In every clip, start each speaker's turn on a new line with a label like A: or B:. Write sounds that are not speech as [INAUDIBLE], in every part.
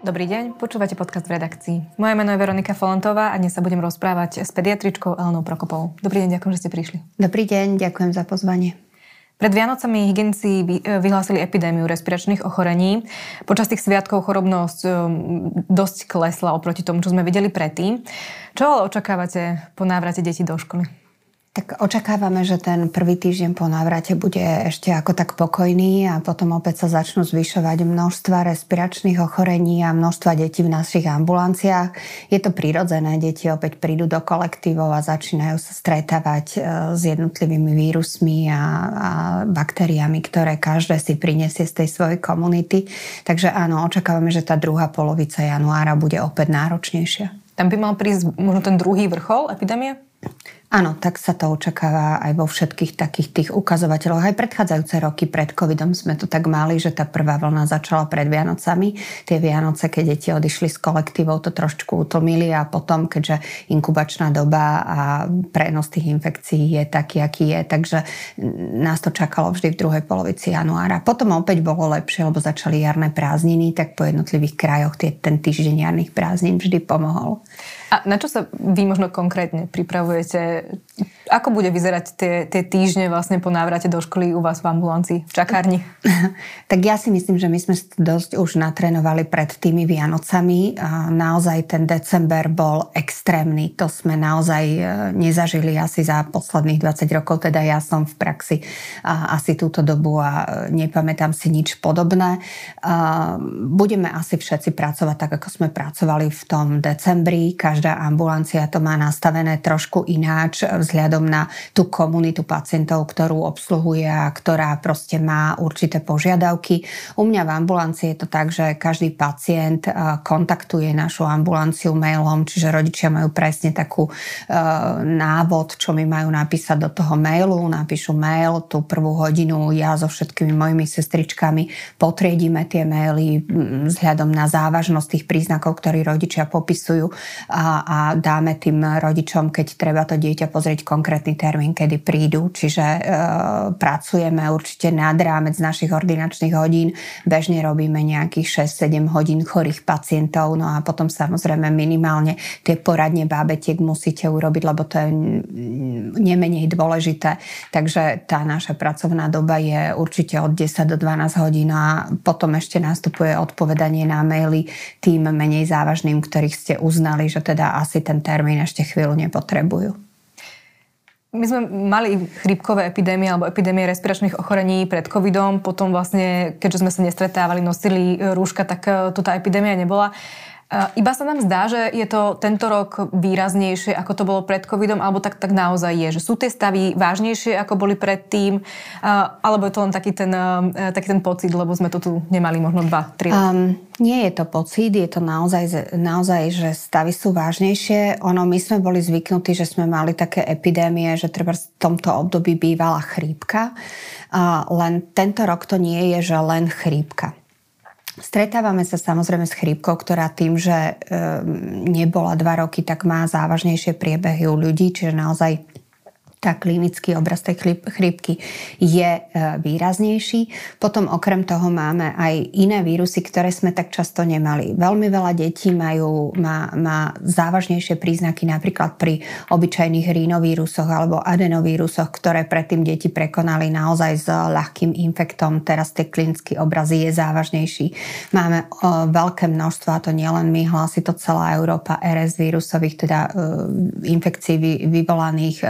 A: Dobrý deň, počúvate podcast v redakcii. Moje meno je Veronika Folantová a dnes sa budem rozprávať s pediatričkou Elenou Prokopovou. Dobrý deň, ďakujem, že ste prišli.
B: Dobrý deň, ďakujem za pozvanie.
A: Pred Vianocami hygienici vyhlásili epidémiu respiračných ochorení. Počas tých sviatkov chorobnosť um, dosť klesla oproti tomu, čo sme videli predtým. Čo ale očakávate po návrate detí do školy?
B: Tak očakávame, že ten prvý týždeň po návrate bude ešte ako tak pokojný a potom opäť sa začnú zvyšovať množstva respiračných ochorení a množstva detí v našich ambulanciách. Je to prirodzené, deti opäť prídu do kolektívov a začínajú sa stretávať e, s jednotlivými vírusmi a, a baktériami, ktoré každé si prinesie z tej svojej komunity. Takže áno, očakávame, že tá druhá polovica januára bude opäť náročnejšia.
A: Tam by mal prísť možno ten druhý vrchol epidémie?
B: Áno, tak sa to očakáva aj vo všetkých takých tých ukazovateľoch. Aj predchádzajúce roky pred covidom sme to tak mali, že tá prvá vlna začala pred Vianocami. Tie Vianoce, keď deti odišli z kolektívov, to trošku utlmili a potom, keďže inkubačná doba a prenos tých infekcií je taký, aký je, takže nás to čakalo vždy v druhej polovici januára. Potom opäť bolo lepšie, lebo začali jarné prázdniny, tak po jednotlivých krajoch tie, ten týždeň jarných prázdnin vždy pomohol.
A: A na čo sa vy možno konkrétne pripravujete? Ako bude vyzerať tie, tie týždne vlastne po návrate do školy u vás v ambulancii, v čakárni? [LAUGHS]
B: tak ja si myslím, že my sme dosť už natrénovali pred tými Vianocami. Naozaj ten december bol extrémny. To sme naozaj e, nezažili asi za posledných 20 rokov. Teda ja som v praxi asi túto dobu a e, nepamätám si nič podobné. Budeme asi všetci pracovať tak, ako sme pracovali v tom decembri. Každá ambulancia to má nastavené trošku ináč vzhľadom na tú komunitu pacientov, ktorú obsluhuje a ktorá proste má určité požiadavky. U mňa v ambulancii je to tak, že každý pacient eh, kontaktuje našu ambulanciu mailom, čiže rodičia majú presne takú uh, návod, čo mi majú napísať do toho mailu. Napíšu mail tú prvú hodinu, ja so všetkými mojimi sestričkami potriedíme tie maily mm, vzhľadom na závažnosť tých príznakov, ktorí rodičia popisujú a, a dáme tým rodičom, keď treba to dieťa pozrieť konkrétny termín, kedy prídu, čiže e, pracujeme určite nad rámec našich ordinačných hodín. Bežne robíme nejakých 6-7 hodín chorých pacientov, no a potom samozrejme minimálne tie poradne bábetiek musíte urobiť, lebo to je nemenej dôležité. Takže tá naša pracovná doba je určite od 10 do 12 hodín a potom ešte nastupuje odpovedanie na maily tým menej závažným, ktorých ste uznali, že teda asi ten termín ešte chvíľu nepotrebujú.
A: My sme mali chrípkové epidémie alebo epidémie respiračných ochorení pred covidom, potom vlastne, keďže sme sa nestretávali, nosili rúška, tak eh, tu tá epidémia nebola. Iba sa nám zdá, že je to tento rok výraznejšie, ako to bolo pred covidom, alebo tak, tak naozaj je, že sú tie stavy vážnejšie, ako boli predtým, alebo je to len taký ten, taký ten pocit, lebo sme to tu nemali možno 2-3
B: Um, nie je to pocit, je to naozaj, naozaj, že stavy sú vážnejšie. Ono, my sme boli zvyknutí, že sme mali také epidémie, že treba v tomto období bývala chrípka. Uh, len tento rok to nie je, že len chrípka. Stretávame sa samozrejme s chrípkou, ktorá tým, že e, nebola dva roky, tak má závažnejšie priebehy u ľudí, čiže naozaj tá klinický obraz tej chrípky je e, výraznejší. Potom okrem toho máme aj iné vírusy, ktoré sme tak často nemali. Veľmi veľa detí majú, má, má závažnejšie príznaky napríklad pri obyčajných rínovírusoch alebo adenovírusoch, ktoré predtým deti prekonali naozaj s ľahkým infektom. Teraz tie klinický obrazy je závažnejší. Máme o, veľké množstvo, a to nielen my, hlási to celá Európa, RS vírusových, teda e, infekcií vy, vyvolaných e,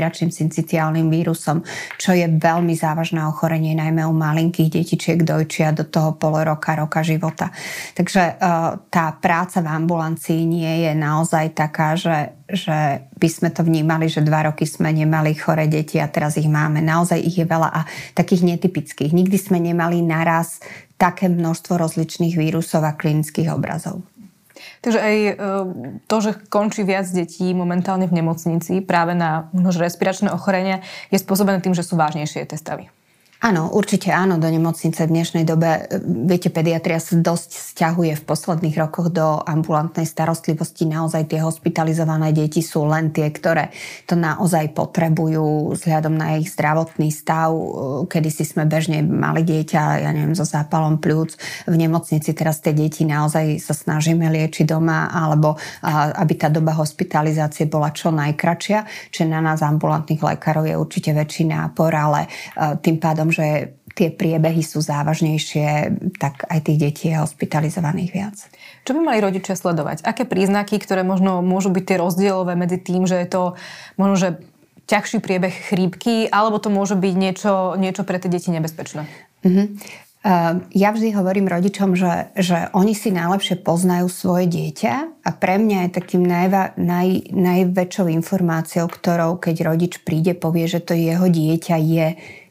B: respiračným syncitiálnym vírusom, čo je veľmi závažné ochorenie, najmä u malinkých detičiek dojčia do toho pol roka, roka života. Takže e, tá práca v ambulancii nie je naozaj taká, že, že by sme to vnímali, že dva roky sme nemali chore deti a teraz ich máme. Naozaj ich je veľa a takých netypických. Nikdy sme nemali naraz také množstvo rozličných vírusov a klinických obrazov.
A: Takže aj e, to, že končí viac detí momentálne v nemocnici práve na respiračné ochorenia, je spôsobené tým, že sú vážnejšie tie stavy.
B: Áno, určite áno, do nemocnice v dnešnej dobe. Viete, pediatria sa dosť stiahuje v posledných rokoch do ambulantnej starostlivosti. Naozaj tie hospitalizované deti sú len tie, ktoré to naozaj potrebujú vzhľadom na ich zdravotný stav. Kedy si sme bežne mali dieťa, ja neviem, so zápalom pľúc v nemocnici, teraz tie deti naozaj sa snažíme liečiť doma, alebo aby tá doba hospitalizácie bola čo najkračšia. Čiže na nás ambulantných lekárov je určite väčší nápor, ale tým pádom že tie priebehy sú závažnejšie, tak aj tých detí je hospitalizovaných viac.
A: Čo by mali rodičia sledovať? Aké príznaky, ktoré možno môžu byť tie rozdielové medzi tým, že je to možno, že ťažší priebeh chrípky, alebo to môže byť niečo, niečo pre tie deti nebezpečné? Mm-hmm.
B: Ja vždy hovorím rodičom, že, že oni si najlepšie poznajú svoje dieťa a pre mňa je takým najva, naj, najväčšou informáciou, ktorou keď rodič príde, povie, že to jeho dieťa je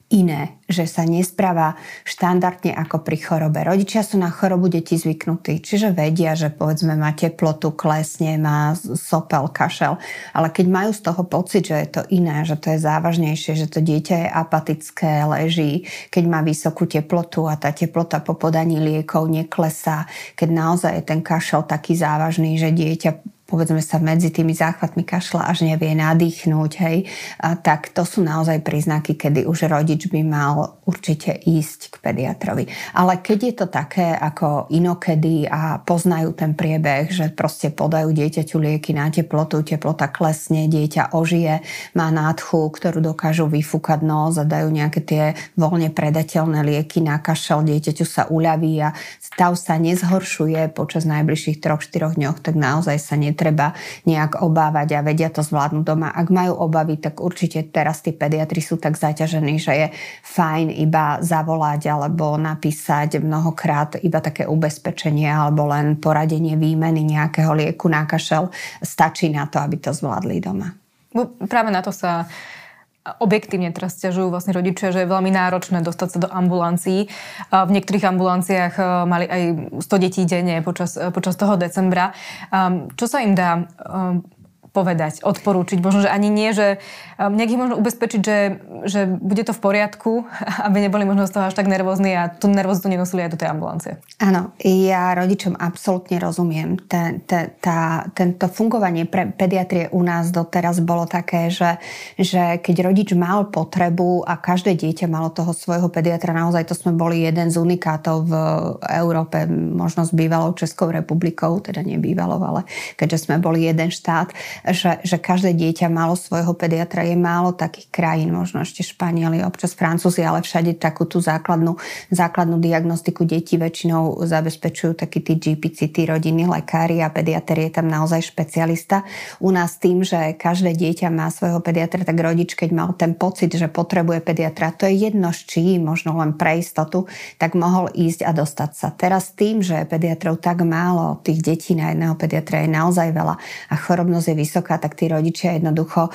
B: iné, že sa nespráva štandardne ako pri chorobe. Rodičia sú na chorobu deti zvyknutí, čiže vedia, že povedzme má teplotu, klesne, má sopel, kašel, ale keď majú z toho pocit, že je to iné, že to je závažnejšie, že to dieťa je apatické, leží, keď má vysokú teplotu a tá teplota po podaní liekov neklesá, keď naozaj je ten kašel taký závažný, že dieťa povedzme sa medzi tými záchvatmi kašla až nevie nadýchnúť, hej, a tak to sú naozaj príznaky, kedy už rodič by mal určite ísť k pediatrovi. Ale keď je to také ako inokedy a poznajú ten priebeh, že proste podajú dieťaťu lieky na teplotu, teplota klesne, dieťa ožije, má nádchu, ktorú dokážu vyfúkať nos a dajú nejaké tie voľne predateľné lieky na kašel, dieťaťu sa uľaví a stav sa nezhoršuje počas najbližších 3-4 dňoch, tak naozaj sa net netreba nejak obávať a vedia to zvládnuť doma. Ak majú obavy, tak určite teraz tí pediatri sú tak zaťažení, že je fajn iba zavolať alebo napísať mnohokrát iba také ubezpečenie alebo len poradenie výmeny nejakého lieku na kašel. Stačí na to, aby to zvládli doma.
A: Práve na to sa objektívne teraz stiažujú vlastne rodičia, že je veľmi náročné dostať sa do ambulancií. V niektorých ambulanciách e, mali aj 100 detí denne počas, e, počas toho decembra. Čo sa im dá povedať, odporúčiť. Možno, že ani nie, že um, nejak ich možno ubezpečiť, že, že bude to v poriadku, [LAUGHS] aby neboli možno z toho až tak nervózni a tú nervozitu nenosili aj do tej ambulancie.
B: Áno, ja rodičom absolútne rozumiem. Ten, ten, tá, tento fungovanie pre pediatrie u nás doteraz bolo také, že, že keď rodič mal potrebu a každé dieťa malo toho svojho pediatra, naozaj to sme boli jeden z unikátov v Európe, možno s bývalou Českou republikou, teda nebývalou, ale keďže sme boli jeden štát, že, že každé dieťa malo svojho pediatra. Je málo takých krajín, možno ešte Španieli, občas Francúzi, ale všade takú tú základnú, základnú diagnostiku detí väčšinou zabezpečujú takí tí GPC, tí rodinní lekári a pediatr je tam naozaj špecialista. U nás tým, že každé dieťa má svojho pediatra, tak rodič, keď mal ten pocit, že potrebuje pediatra, to je jedno s čím, možno len pre istotu, tak mohol ísť a dostať sa. Teraz tým, že pediatrov tak málo, tých detí na jedného pediatra je naozaj veľa a chorobnosť je vysoká, tak tí rodičia jednoducho e,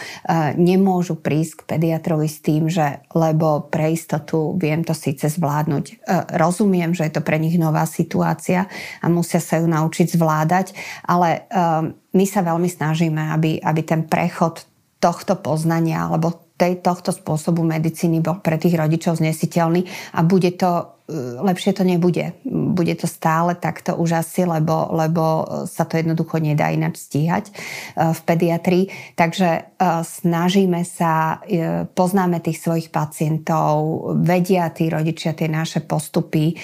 B: nemôžu prísť k pediatrovi s tým, že lebo pre istotu viem to síce zvládnuť. E, rozumiem, že je to pre nich nová situácia a musia sa ju naučiť zvládať, ale e, my sa veľmi snažíme, aby, aby ten prechod tohto poznania alebo tej, tohto spôsobu medicíny bol pre tých rodičov znesiteľný a bude to lepšie to nebude. Bude to stále takto už asi, lebo, lebo sa to jednoducho nedá ináč stíhať eh, v pediatrii. Takže eh, snažíme sa, poznáme tých svojich pacientov, vedia tí rodičia tie naše postupy,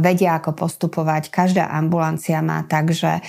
B: vedia ako postupovať. Každá ambulancia má tak, že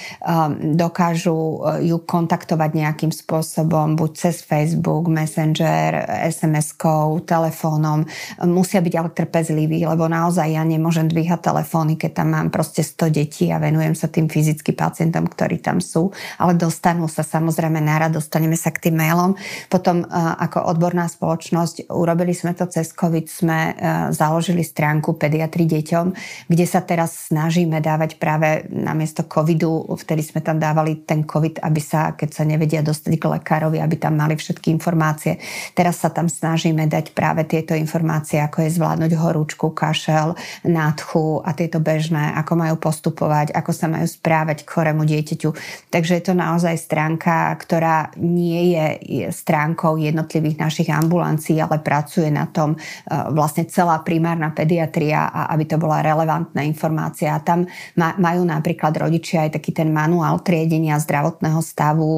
B: dokážu ju kontaktovať nejakým spôsobom, buď cez Facebook, Messenger, SMS-kou, telefónom. Musia byť ale trpezliví, lebo naozaj ja nemôžem dvíhať telefóny, keď tam mám proste 100 detí a venujem sa tým fyzicky pacientom, ktorí tam sú, ale dostanú sa samozrejme nárad, dostaneme sa k tým mailom. Potom e, ako odborná spoločnosť urobili sme to cez COVID, sme e, založili stránku Pediatri deťom, kde sa teraz snažíme dávať práve namiesto covidu, vtedy sme tam dávali ten covid, aby sa, keď sa nevedia dostať k lekárovi, aby tam mali všetky informácie. Teraz sa tam snažíme dať práve tieto informácie, ako je zvládnuť horúčku, kašel, nádchu a tieto bežné bežné, ako majú postupovať, ako sa majú správať k chorému dieťaťu. Takže je to naozaj stránka, ktorá nie je stránkou jednotlivých našich ambulancií, ale pracuje na tom vlastne celá primárna pediatria a aby to bola relevantná informácia. A tam majú napríklad rodičia aj taký ten manuál triedenia zdravotného stavu,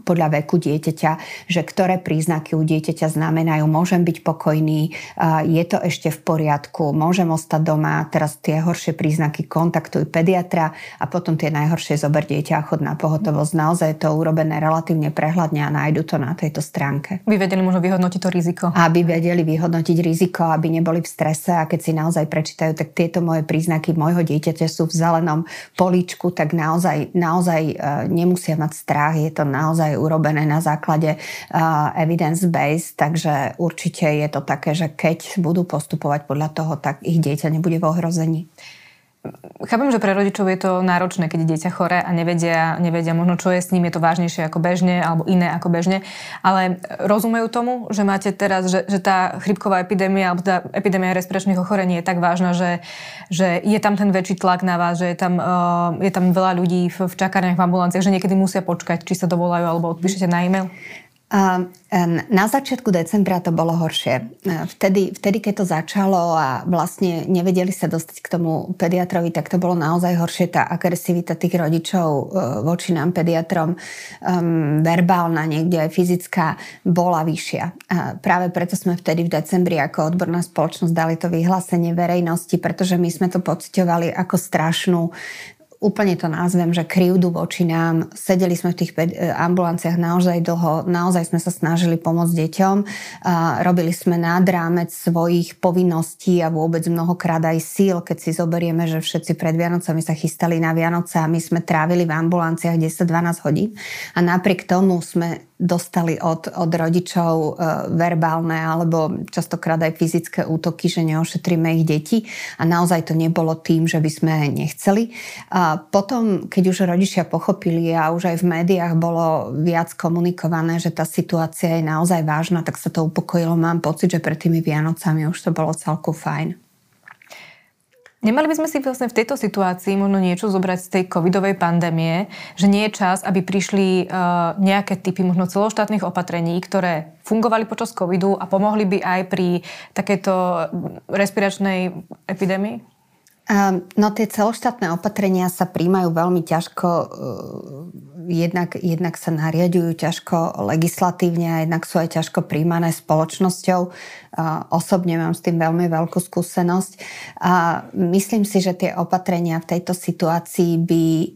B: podľa veku dieťaťa, že ktoré príznaky u dieťaťa znamenajú, môžem byť pokojný, je to ešte v poriadku, môžem ostať doma, teraz tie horšie príznaky kontaktuj pediatra a potom tie najhoršie zober dieťa a chod na pohotovosť. Naozaj je to urobené relatívne prehľadne a nájdu to na tejto stránke.
A: By vedeli možno vyhodnotiť to riziko.
B: Aby vedeli vyhodnotiť riziko, aby neboli v strese a keď si naozaj prečítajú, tak tieto moje príznaky môjho dieťaťa sú v zelenom políčku, tak naozaj, naozaj e, nemusia mať strach, je to naozaj naozaj urobené na základe uh, evidence-based, takže určite je to také, že keď budú postupovať podľa toho, tak ich dieťa nebude v ohrození.
A: Chápem, že pre rodičov je to náročné, keď je dieťa chore a nevedia, nevedia možno, čo je s ním, je to vážnejšie ako bežne alebo iné ako bežne, ale rozumejú tomu, že máte teraz, že, že tá chrypková epidémia alebo tá epidémia respiračných ochorení je tak vážna, že, že je tam ten väčší tlak na vás, že je tam, uh, je tam veľa ľudí v, v čakárniach v ambulanciách, že niekedy musia počkať, či sa dovolajú alebo odpíšete na e-mail?
B: Na začiatku decembra to bolo horšie. Vtedy, vtedy, keď to začalo a vlastne nevedeli sa dostať k tomu pediatrovi, tak to bolo naozaj horšie. Tá agresivita tých rodičov e, voči nám pediatrom, um, verbálna, niekde aj fyzická, bola vyššia. A práve preto sme vtedy v decembri ako odborná spoločnosť dali to vyhlásenie verejnosti, pretože my sme to pociťovali ako strašnú úplne to nazvem, že krivdu voči nám. Sedeli sme v tých e, ambulanciách naozaj dlho, naozaj sme sa snažili pomôcť deťom. Robili sme nad rámec svojich povinností a vôbec mnohokrát aj síl, keď si zoberieme, že všetci pred Vianocami sa chystali na Vianoce a my sme trávili v ambulanciách 10-12 hodín. A napriek tomu sme dostali od, od rodičov e, verbálne alebo častokrát aj fyzické útoky, že neošetríme ich deti a naozaj to nebolo tým, že by sme nechceli. A potom, keď už rodičia pochopili a už aj v médiách bolo viac komunikované, že tá situácia je naozaj vážna, tak sa to upokojilo. Mám pocit, že pred tými Vianocami už to bolo celku fajn.
A: Nemali by sme si vlastne v tejto situácii možno niečo zobrať z tej covidovej pandémie, že nie je čas, aby prišli uh, nejaké typy možno celoštátnych opatrení, ktoré fungovali počas covidu a pomohli by aj pri takejto respiračnej epidémii?
B: Um, no tie celoštátne opatrenia sa príjmajú veľmi ťažko uh, jednak, jednak sa nariadujú ťažko legislatívne a jednak sú aj ťažko príjmané spoločnosťou. Osobne mám s tým veľmi veľkú skúsenosť a myslím si, že tie opatrenia v tejto situácii by e,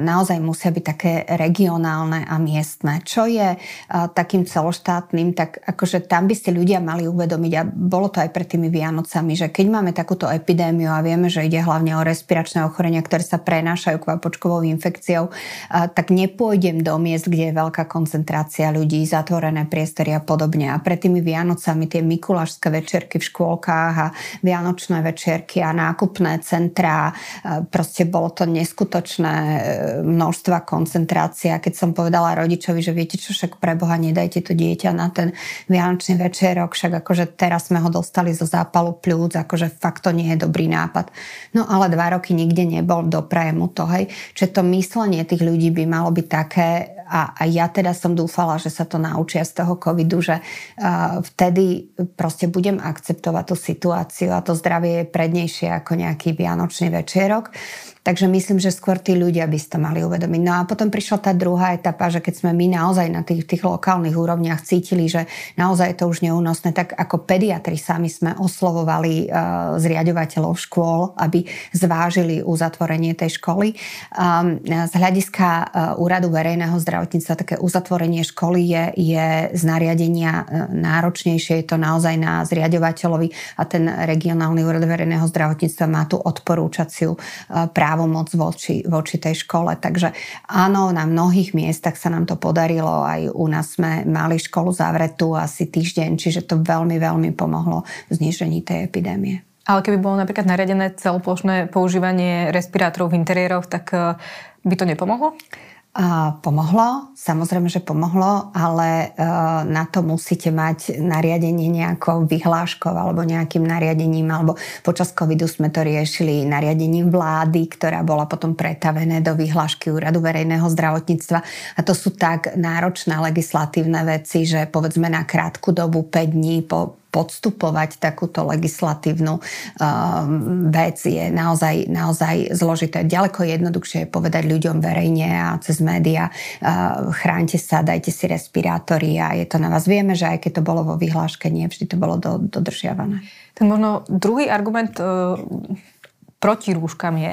B: naozaj musia byť také regionálne a miestne. Čo je e, takým celoštátnym, tak akože tam by si ľudia mali uvedomiť a bolo to aj pred tými Vianocami, že keď máme takúto epidémiu a vieme, že ide hlavne o respiračné ochorenia, ktoré sa prenášajú kvapočkovou infekciou, tak nepôjdem do miest, kde je veľká koncentrácia ľudí, zatvorené priestory a podobne. A pred tými Vianocami tie Mikuláš mikulášské večerky v škôlkach a vianočné večerky a nákupné centrá. Proste bolo to neskutočné e, množstva koncentrácia. Keď som povedala rodičovi, že viete čo, však pre Boha nedajte to dieťa na ten vianočný večerok, však akože teraz sme ho dostali zo zápalu pľúc, akože fakt to nie je dobrý nápad. No ale dva roky nikde nebol, doprajem mu to, hej. Čiže to myslenie tých ľudí by malo byť také, a, a ja teda som dúfala, že sa to naučia z toho covidu, že uh, vtedy proste budem akceptovať tú situáciu a to zdravie je prednejšie ako nejaký vianočný večierok. Takže myslím, že skôr tí ľudia by si to mali uvedomiť. No a potom prišla tá druhá etapa, že keď sme my naozaj na tých, tých lokálnych úrovniach cítili, že naozaj je to už neúnosné, tak ako pediatri sami sme oslovovali uh, zriadovateľov škôl, aby zvážili uzatvorenie tej školy. Um, z hľadiska uh, Úradu verejného zdravotníctva také uzatvorenie školy je, je z nariadenia uh, náročnejšie, je to naozaj na zriadovateľovi a ten regionálny úrad verejného zdravotníctva má tú odporúčaciu uh, právo právomoc voči, voči tej škole. Takže áno, na mnohých miestach sa nám to podarilo. Aj u nás sme mali školu zavretú asi týždeň, čiže to veľmi, veľmi pomohlo v znižení tej epidémie.
A: Ale keby bolo napríklad nariadené celoplošné používanie respirátorov v interiéroch, tak eh, by to nepomohlo?
B: Pomohlo, samozrejme, že pomohlo, ale e, na to musíte mať nariadenie nejakou vyhláškou alebo nejakým nariadením, alebo počas covidu sme to riešili nariadením vlády, ktorá bola potom pretavené do vyhlášky Úradu verejného zdravotníctva. A to sú tak náročné legislatívne veci, že povedzme na krátku dobu 5 dní po podstupovať takúto legislatívnu uh, vec je naozaj, naozaj zložité. Ďaleko jednoduchšie je povedať ľuďom verejne a cez médiá uh, chránte sa, dajte si respirátory a je to na vás. Vieme, že aj keď to bolo vo vyhláške, nie vždy to bolo do, dodržiavané.
A: Ten možno druhý argument uh proti rúškam je,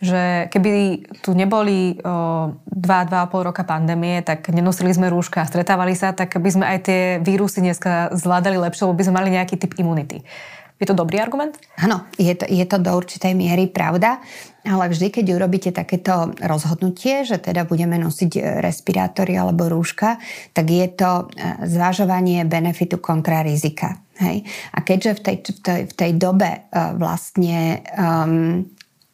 A: že keby tu neboli o, 2-2,5 roka pandémie, tak nenosili sme rúška a stretávali sa, tak by sme aj tie vírusy dneska zvládali lepšie, lebo by sme mali nejaký typ imunity. Je to dobrý argument?
B: Áno, je to, je to do určitej miery pravda, ale vždy, keď urobíte takéto rozhodnutie, že teda budeme nosiť respirátory alebo rúška, tak je to e, zvažovanie benefitu kontra rizika. Hej? A keďže v tej, v tej, v tej dobe uh, vlastne um,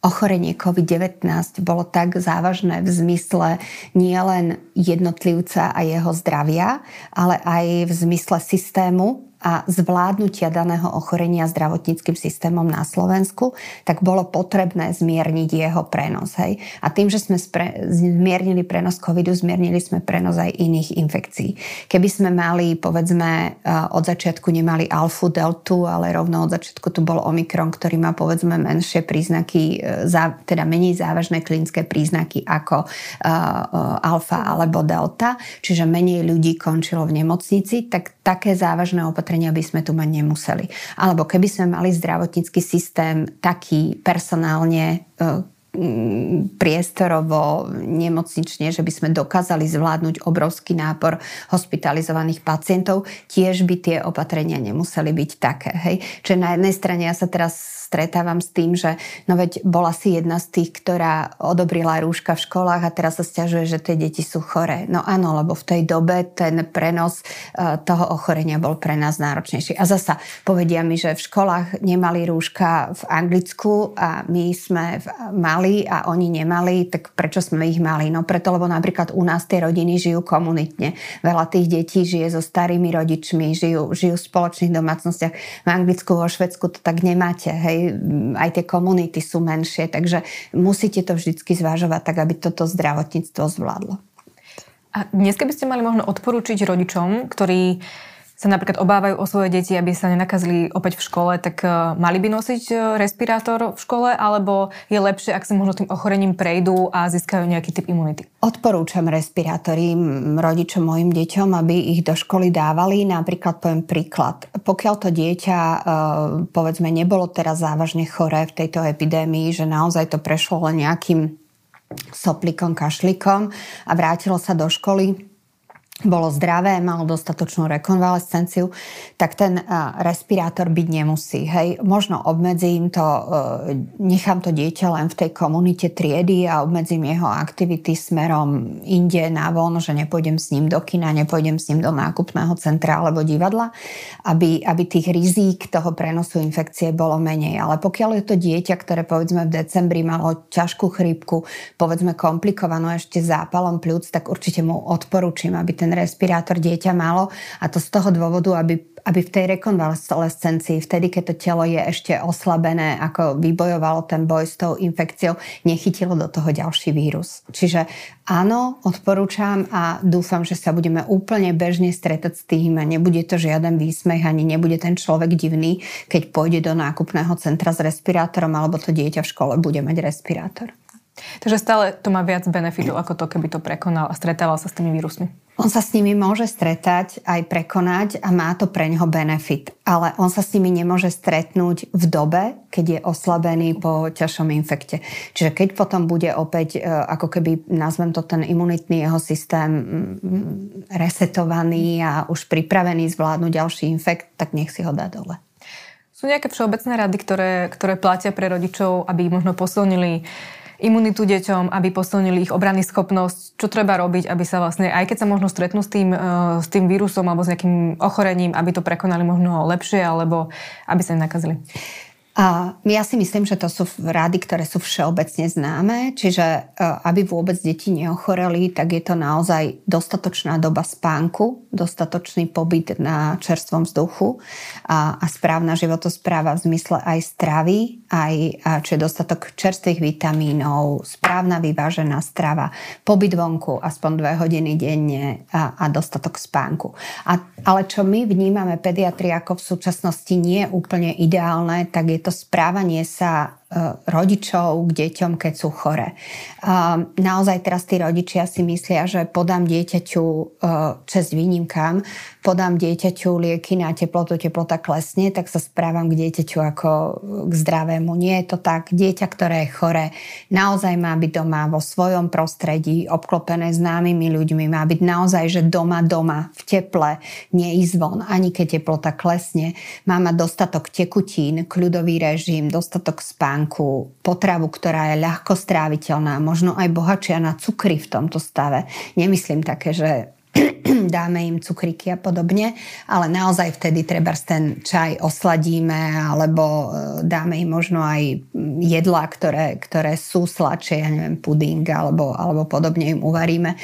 B: ochorenie COVID-19 bolo tak závažné v zmysle nielen jednotlivca a jeho zdravia, ale aj v zmysle systému a zvládnutia daného ochorenia zdravotníckým systémom na Slovensku, tak bolo potrebné zmierniť jeho prenos. Hej. A tým, že sme spre, zmiernili prenos covidu, zmiernili sme prenos aj iných infekcií. Keby sme mali, povedzme, e, od začiatku nemali alfu, deltu, ale rovno od začiatku tu bol omikron, ktorý má, povedzme, menšie príznaky, e, teda menej závažné klinické príznaky ako uh, alfa alebo delta, čiže menej ľudí končilo v nemocnici, tak také závažné opatrenia by sme tu mať nemuseli. Alebo keby sme mali zdravotnícky systém taký personálne e, priestorovo, nemocnične, že by sme dokázali zvládnuť obrovský nápor hospitalizovaných pacientov, tiež by tie opatrenia nemuseli byť také. Hej? Čiže na jednej strane ja sa teraz stretávam s tým, že no veď bola si jedna z tých, ktorá odobrila rúška v školách a teraz sa stiažuje, že tie deti sú choré. No áno, lebo v tej dobe ten prenos e, toho ochorenia bol pre nás náročnejší. A zasa povedia mi, že v školách nemali rúška v Anglicku a my sme mali a oni nemali, tak prečo sme ich mali? No preto, lebo napríklad u nás tie rodiny žijú komunitne. Veľa tých detí žije so starými rodičmi, žijú, žijú v spoločných domácnostiach. V Anglicku, vo Švedsku to tak nemáte. Hej? Aj tie komunity sú menšie, takže musíte to vždy zvážovať tak, aby toto zdravotníctvo zvládlo.
A: A dnes, keby ste mali možno odporúčiť rodičom, ktorí sa napríklad obávajú o svoje deti, aby sa nenakazili opäť v škole, tak uh, mali by nosiť uh, respirátor v škole, alebo je lepšie, ak si možno tým ochorením prejdú a získajú nejaký typ imunity?
B: Odporúčam respirátory rodičom mojim deťom, aby ich do školy dávali. Napríklad poviem príklad. Pokiaľ to dieťa, uh, povedzme, nebolo teraz závažne choré v tejto epidémii, že naozaj to prešlo len nejakým soplikom, kašlikom a vrátilo sa do školy, bolo zdravé, malo dostatočnú rekonvalescenciu, tak ten respirátor byť nemusí. Hej. Možno obmedzím to, e, nechám to dieťa len v tej komunite triedy a obmedzím jeho aktivity smerom inde na von, že nepôjdem s ním do kina, nepôjdem s ním do nákupného centra alebo divadla, aby, aby tých rizík toho prenosu infekcie bolo menej. Ale pokiaľ je to dieťa, ktoré povedzme v decembri malo ťažkú chrípku, povedzme komplikovanú ešte zápalom pľúc, tak určite mu odporúčim, aby ten ten respirátor dieťa malo a to z toho dôvodu, aby, aby v tej rekonvalescencii, vtedy, keď to telo je ešte oslabené, ako vybojovalo ten boj s tou infekciou, nechytilo do toho ďalší vírus. Čiže áno, odporúčam a dúfam, že sa budeme úplne bežne stretať s tým a nebude to žiaden výsmech, ani nebude ten človek divný, keď pôjde do nákupného centra s respirátorom alebo to dieťa v škole bude mať respirátor.
A: Takže stále to má viac benefitov ako to, keby to prekonal a stretával sa s tými vírusmi.
B: On sa s nimi môže stretať, aj prekonať a má to pre neho benefit. Ale on sa s nimi nemôže stretnúť v dobe, keď je oslabený po ťažšom infekte. Čiže keď potom bude opäť, e, ako keby, nazvem to ten imunitný jeho systém resetovaný a už pripravený zvládnuť ďalší infekt, tak nech si ho dá dole.
A: Sú nejaké všeobecné rady, ktoré, ktoré platia pre rodičov, aby možno posilnili imunitu deťom, aby posilnili ich obranný schopnosť, čo treba robiť, aby sa vlastne, aj keď sa možno stretnú s tým, e, s tým vírusom alebo s nejakým ochorením, aby to prekonali možno lepšie, alebo aby sa nenakazili.
B: Ja si myslím, že to sú rady, ktoré sú všeobecne známe, čiže e, aby vôbec deti neochoreli, tak je to naozaj dostatočná doba spánku, dostatočný pobyt na čerstvom vzduchu a, a správna životospráva v zmysle aj stravy, aj či dostatok čerstvých vitamínov, správna vyvážená strava, pobyt vonku aspoň dve hodiny denne a, a dostatok spánku. A, ale čo my vnímame pediatri ako v súčasnosti nie úplne ideálne, tak je to to správanie sa rodičov k deťom, keď sú chore. Naozaj teraz tí rodičia si myslia, že podám dieťaťu čest eh, výnimkám, podám dieťaťu lieky na teplotu, teplota klesne, tak sa správam k dieťaťu ako k zdravému. Nie je to tak. Dieťa, ktoré je chore, naozaj má byť doma vo svojom prostredí, obklopené známymi ľuďmi, má byť naozaj, že doma, doma, v teple, nie ísť von, ani keď teplota klesne. Má mať dostatok tekutín, kľudový režim, dostatok spánku spánku, potravu, ktorá je ľahko stráviteľná, možno aj bohačia na cukry v tomto stave. Nemyslím také, že [CLEARS THROAT] dáme im cukriky a podobne, ale naozaj vtedy treba ten čaj osladíme alebo e, dáme im možno aj jedlá, ktoré, ktoré sú sladšie, ja neviem, puding alebo, alebo podobne im uvaríme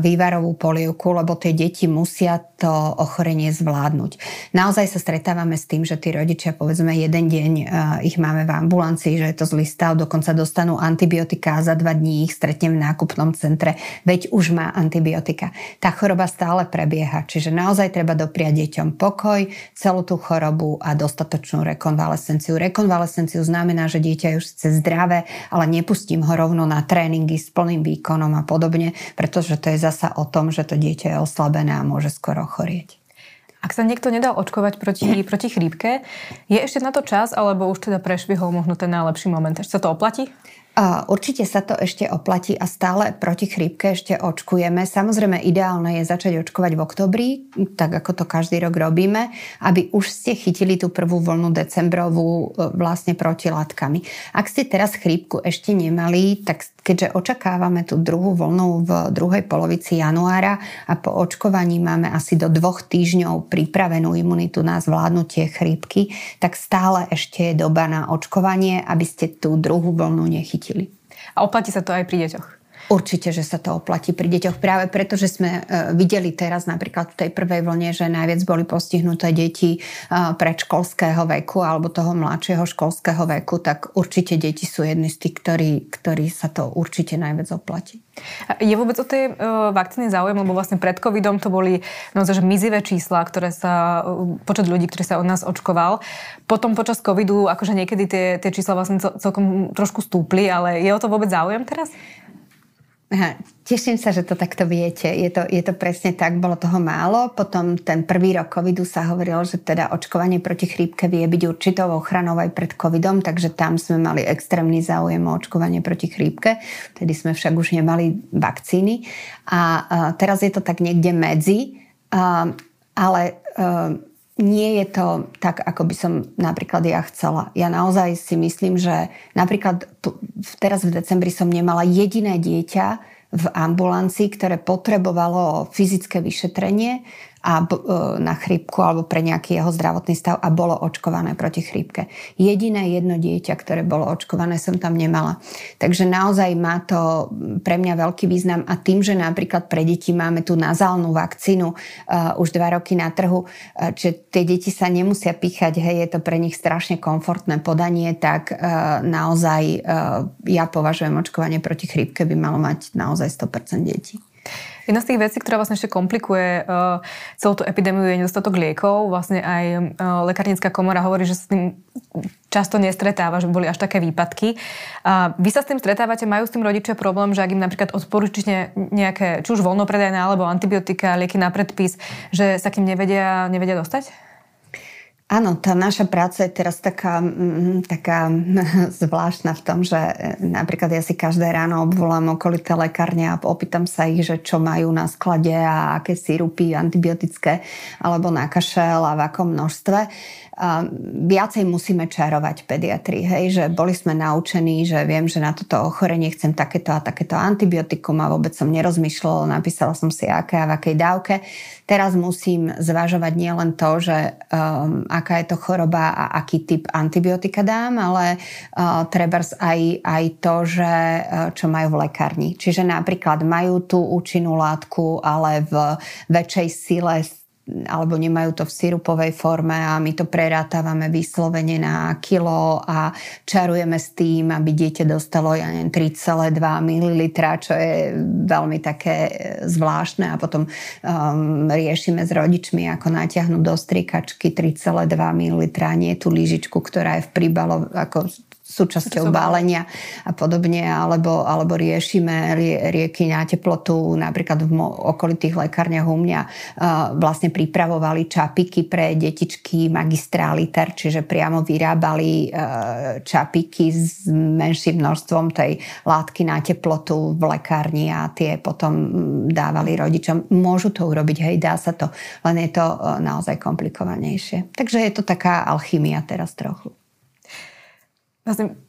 B: vývarovú polievku, lebo tie deti musia to ochorenie zvládnuť. Naozaj sa stretávame s tým, že tí rodičia povedzme jeden deň e, ich máme v ambulancii, že je to zlý stav, dokonca dostanú antibiotika a za dva dní ich stretnem v nákupnom centre, veď už má antibiotika. Tá choroba stále prebieha, čiže naozaj treba dopriať deťom pokoj, celú tú chorobu a dostatočnú rekonvalescenciu. Rekonvalescenciu znamená, že dieťa je už chce zdravé, ale nepustím ho rovno na tréningy s plným výkonom a podobne, pretože to je zasa o tom, že to dieťa je oslabené a môže skoro chorieť.
A: Ak sa niekto nedal očkovať proti, proti chrípke, je ešte na to čas, alebo už teda prešvihol možno ten najlepší moment? Ešte sa to oplatí?
B: Určite sa to ešte oplatí a stále proti chrípke ešte očkujeme. Samozrejme ideálne je začať očkovať v oktobri, tak ako to každý rok robíme, aby už ste chytili tú prvú vlnu decembrovú e, vlastne protilátkami. Ak ste teraz chrípku ešte nemali, tak keďže očakávame tú druhú vlnu v druhej polovici januára a po očkovaní máme asi do dvoch týždňov pripravenú imunitu na zvládnutie chrípky, tak stále ešte je doba na očkovanie, aby ste tú druhú vlnu nechytili nechytili.
A: A oplatí sa to aj pri deťoch?
B: Určite, že sa to oplatí pri deťoch práve preto, že sme e, videli teraz napríklad v tej prvej vlne, že najviac boli postihnuté deti e, predškolského veku alebo toho mladšieho školského veku, tak určite deti sú jedni z tých, ktorí, ktorí sa to určite najviac oplatí.
A: Je vôbec o tej uh, vakcíny záujem, lebo vlastne pred covidom to boli naozaj že mizivé čísla, ktoré sa, počet ľudí, ktorí sa od nás očkoval. Potom počas covidu, akože niekedy tie, tie čísla vlastne celkom trošku stúpli, ale je o to vôbec záujem teraz?
B: Aha, teším sa, že to takto viete. Je to, je to presne tak, bolo toho málo. Potom ten prvý rok covidu sa hovorilo, že teda očkovanie proti chrípke vie byť určitou ochranou aj pred covidom, takže tam sme mali extrémny záujem o očkovanie proti chrípke. Vtedy sme však už nemali vakcíny. A, a teraz je to tak niekde medzi, a, ale nie je to tak, ako by som napríklad ja chcela. Ja naozaj si myslím, že napríklad teraz v decembri som nemala jediné dieťa v ambulancii, ktoré potrebovalo fyzické vyšetrenie a, e, na chrípku alebo pre nejaký jeho zdravotný stav a bolo očkované proti chrípke. Jediné jedno dieťa, ktoré bolo očkované, som tam nemala. Takže naozaj má to pre mňa veľký význam a tým, že napríklad pre deti máme tú nazálnu vakcínu uh, už dva roky na trhu, uh, že tie deti sa nemusia pýchať, hej, je to pre nich strašne komfortné podanie, tak uh, naozaj uh, ja považujem očkovanie proti chrípke by malo mať naozaj 100% detí.
A: Jedna z tých vecí, ktorá vlastne ešte komplikuje uh, celú tú epidémiu, je nedostatok liekov. Vlastne aj uh, lekárnická komora hovorí, že s tým často nestretáva, že boli až také výpadky. Uh, vy sa s tým stretávate, majú s tým rodičia problém, že ak im napríklad odporúčite nejaké, či už voľnopredajné alebo antibiotika, lieky na predpis, že sa k ním nevedia, nevedia dostať?
B: Áno, tá naša práca je teraz taká, mm, taká [LAUGHS] zvláštna v tom, že e, napríklad ja si každé ráno obvolám okolité lekárne a opýtam sa ich, že čo majú na sklade a aké sírupy antibiotické alebo na kašel a v akom množstve viacej musíme čarovať pediatri, hej, že boli sme naučení, že viem, že na toto ochorenie chcem takéto a takéto antibiotikum a vôbec som nerozmýšľala, napísala som si aké a v akej dávke. Teraz musím zvažovať nielen to, že um, aká je to choroba a aký typ antibiotika dám, ale uh, trebárs aj, aj to, že uh, čo majú v lekárni. Čiže napríklad majú tú účinnú látku, ale v väčšej sile alebo nemajú to v sirupovej forme a my to prerátavame vyslovene na kilo a čarujeme s tým, aby dieťa dostalo ja neviem, 3,2 ml, čo je veľmi také e, zvláštne. A potom um, riešime s rodičmi, ako natiahnuť do strikačky 3,2 ml, nie tú lyžičku, ktorá je v príbalo, ako súčasťou bálenia a podobne, alebo, alebo riešime rieky na teplotu, napríklad v okolitých lekárniach u mňa vlastne pripravovali čapiky pre detičky magistráliter, čiže priamo vyrábali čapiky s menším množstvom tej látky na teplotu v lekárni a tie potom dávali rodičom. Môžu to urobiť, hej, dá sa to, len je to naozaj komplikovanejšie. Takže je to taká alchymia teraz trochu.
A: Vlastne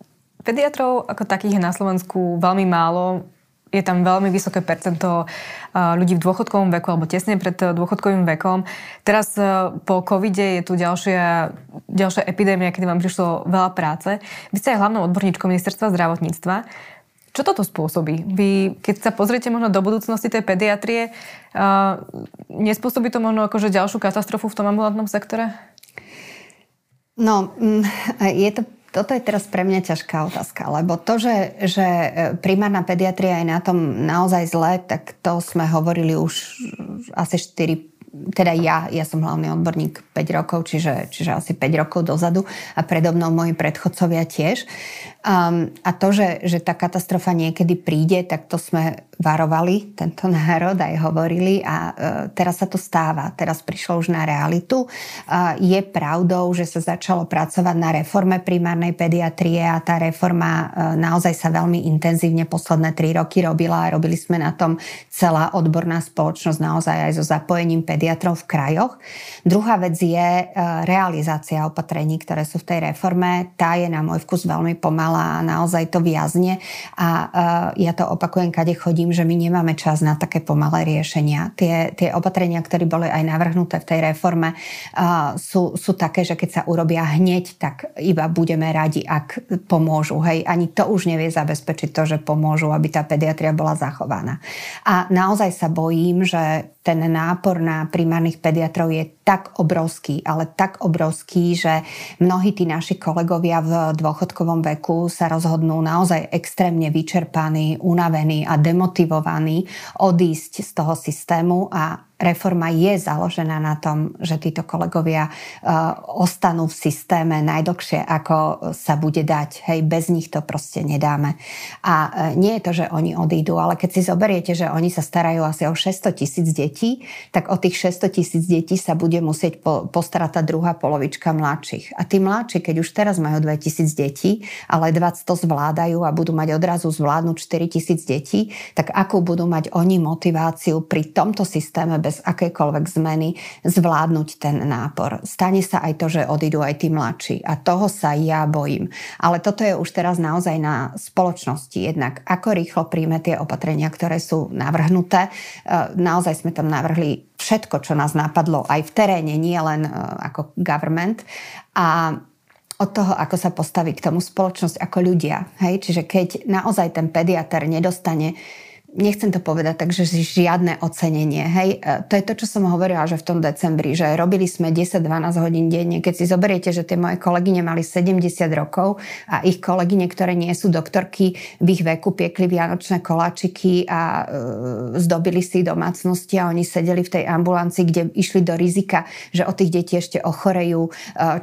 A: pediatrov ako takých je na Slovensku veľmi málo. Je tam veľmi vysoké percento ľudí v dôchodkovom veku alebo tesne pred dôchodkovým vekom. Teraz po covide je tu ďalšia, ďalšia epidémia, kedy vám prišlo veľa práce. Vy ste aj hlavnou odborníčkou ministerstva zdravotníctva. Čo toto spôsobí? Vy, keď sa pozriete možno do budúcnosti tej pediatrie, uh, nespôsobí to možno akože ďalšiu katastrofu v tom ambulantnom sektore?
B: No, mm, je to toto je teraz pre mňa ťažká otázka, lebo to, že, že e, primárna pediatria je na tom naozaj zle, tak to sme hovorili už asi 4, teda ja, ja som hlavný odborník 5 rokov, čiže, čiže asi 5 rokov dozadu a predo mnou moji predchodcovia tiež. Um, a to, že, že tá katastrofa niekedy príde, tak to sme varovali tento [LAUGHS] národ, aj hovorili a uh, teraz sa to stáva. Teraz prišlo už na realitu. Uh, je pravdou, že sa začalo pracovať na reforme primárnej pediatrie a tá reforma uh, naozaj sa veľmi intenzívne posledné tri roky robila a robili sme na tom celá odborná spoločnosť naozaj aj so zapojením pediatrov v krajoch. Druhá vec je realizácia opatrení, ktoré sú v tej reforme. Tá je na môj vkus veľmi pomalá a naozaj to viazne. A ja to opakujem, kade chodím, že my nemáme čas na také pomalé riešenia. Tie, tie opatrenia, ktoré boli aj navrhnuté v tej reforme, sú, sú také, že keď sa urobia hneď, tak iba budeme radi, ak pomôžu. Hej, ani to už nevie zabezpečiť to, že pomôžu, aby tá pediatria bola zachovaná. A naozaj sa bojím, že ten nápor na primárnych pediatrov je tak obrovský, ale tak obrovský, že mnohí tí naši kolegovia v dôchodkovom veku sa rozhodnú naozaj extrémne vyčerpaní, unavení a demotivovaní odísť z toho systému a reforma je založená na tom, že títo kolegovia uh, ostanú v systéme najdlhšie, ako sa bude dať. Hej, bez nich to proste nedáme. A uh, nie je to, že oni odídu, ale keď si zoberiete, že oni sa starajú asi o 600 tisíc detí, tak o tých 600 tisíc detí sa bude musieť po, postarať tá druhá polovička mladších. A tí mladší, keď už teraz majú 2000 detí, ale 20 to zvládajú a budú mať odrazu zvládnuť 4000 detí, tak akú budú mať oni motiváciu pri tomto systéme bez akejkoľvek zmeny zvládnuť ten nápor. Stane sa aj to, že odídu aj tí mladší a toho sa ja bojím. Ale toto je už teraz naozaj na spoločnosti jednak, ako rýchlo príjme tie opatrenia, ktoré sú navrhnuté. E, naozaj sme tam navrhli všetko, čo nás napadlo aj v teréne, nie len e, ako government. A od toho, ako sa postaví k tomu spoločnosť ako ľudia. Hej? Čiže keď naozaj ten pediatr nedostane nechcem to povedať tak, že žiadne ocenenie. Hej, e, to je to, čo som hovorila, že v tom decembri, že robili sme 10-12 hodín denne. Keď si zoberiete, že tie moje kolegyne mali 70 rokov a ich kolegyne, ktoré nie sú doktorky, v ich veku piekli vianočné koláčiky a e, zdobili si domácnosti a oni sedeli v tej ambulancii, kde išli do rizika, že o tých detí ešte ochorejú. E,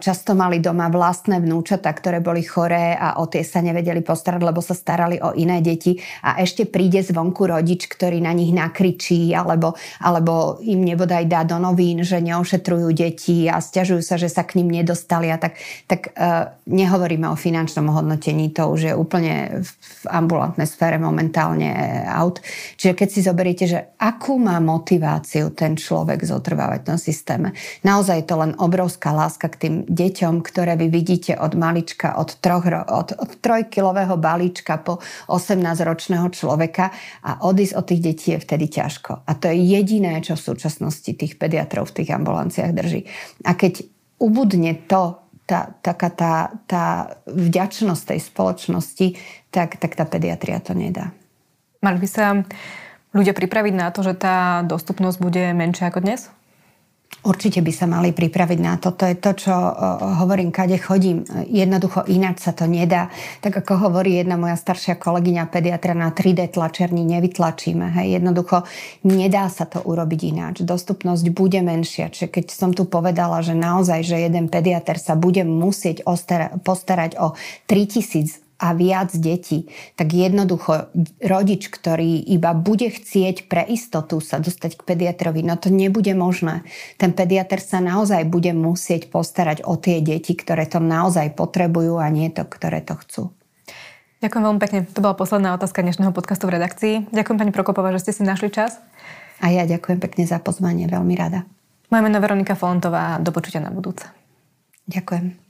B: často mali doma vlastné vnúčata, ktoré boli choré a o tie sa nevedeli postarať, lebo sa starali o iné deti a ešte príde zvonku vonku rodič, ktorý na nich nakričí alebo, alebo im nebodaj dá do novín, že neošetrujú deti a stiažujú sa, že sa k ním nedostali a tak, tak uh, nehovoríme o finančnom hodnotení, to už je úplne v ambulantnej sfére momentálne out. Čiže keď si zoberiete, že akú má motiváciu ten človek zotrvávať v tom systéme. Naozaj je to len obrovská láska k tým deťom, ktoré vy vidíte od malička, od, troch, od, od trojkilového balíčka po 18-ročného človeka odísť od tých detí je vtedy ťažko. A to je jediné, čo v súčasnosti tých pediatrov v tých ambulanciách drží. A keď ubudne to, tá, taká tá, tá vďačnosť tej spoločnosti, tak, tak tá pediatria to nedá.
A: Mali by sa ľudia pripraviť na to, že tá dostupnosť bude menšia ako dnes?
B: Určite by sa mali pripraviť na to. To je to, čo hovorím, kade chodím. Jednoducho ináč sa to nedá. Tak ako hovorí jedna moja staršia kolegyňa pediatra, na 3D tlačerni nevytlačíme. Hej. Jednoducho nedá sa to urobiť ináč. Dostupnosť bude menšia. Čiže keď som tu povedala, že naozaj, že jeden pediatr sa bude musieť postarať o 3000 a viac detí, tak jednoducho rodič, ktorý iba bude chcieť pre istotu sa dostať k pediatrovi, no to nebude možné. Ten pediatr sa naozaj bude musieť postarať o tie deti, ktoré to naozaj potrebujú a nie to, ktoré to chcú.
A: Ďakujem veľmi pekne. To bola posledná otázka dnešného podcastu v redakcii. Ďakujem pani Prokopová, že ste si našli čas.
B: A ja ďakujem pekne za pozvanie, veľmi rada.
A: Moje meno Veronika Fontová, do počutia na budúce.
B: Ďakujem.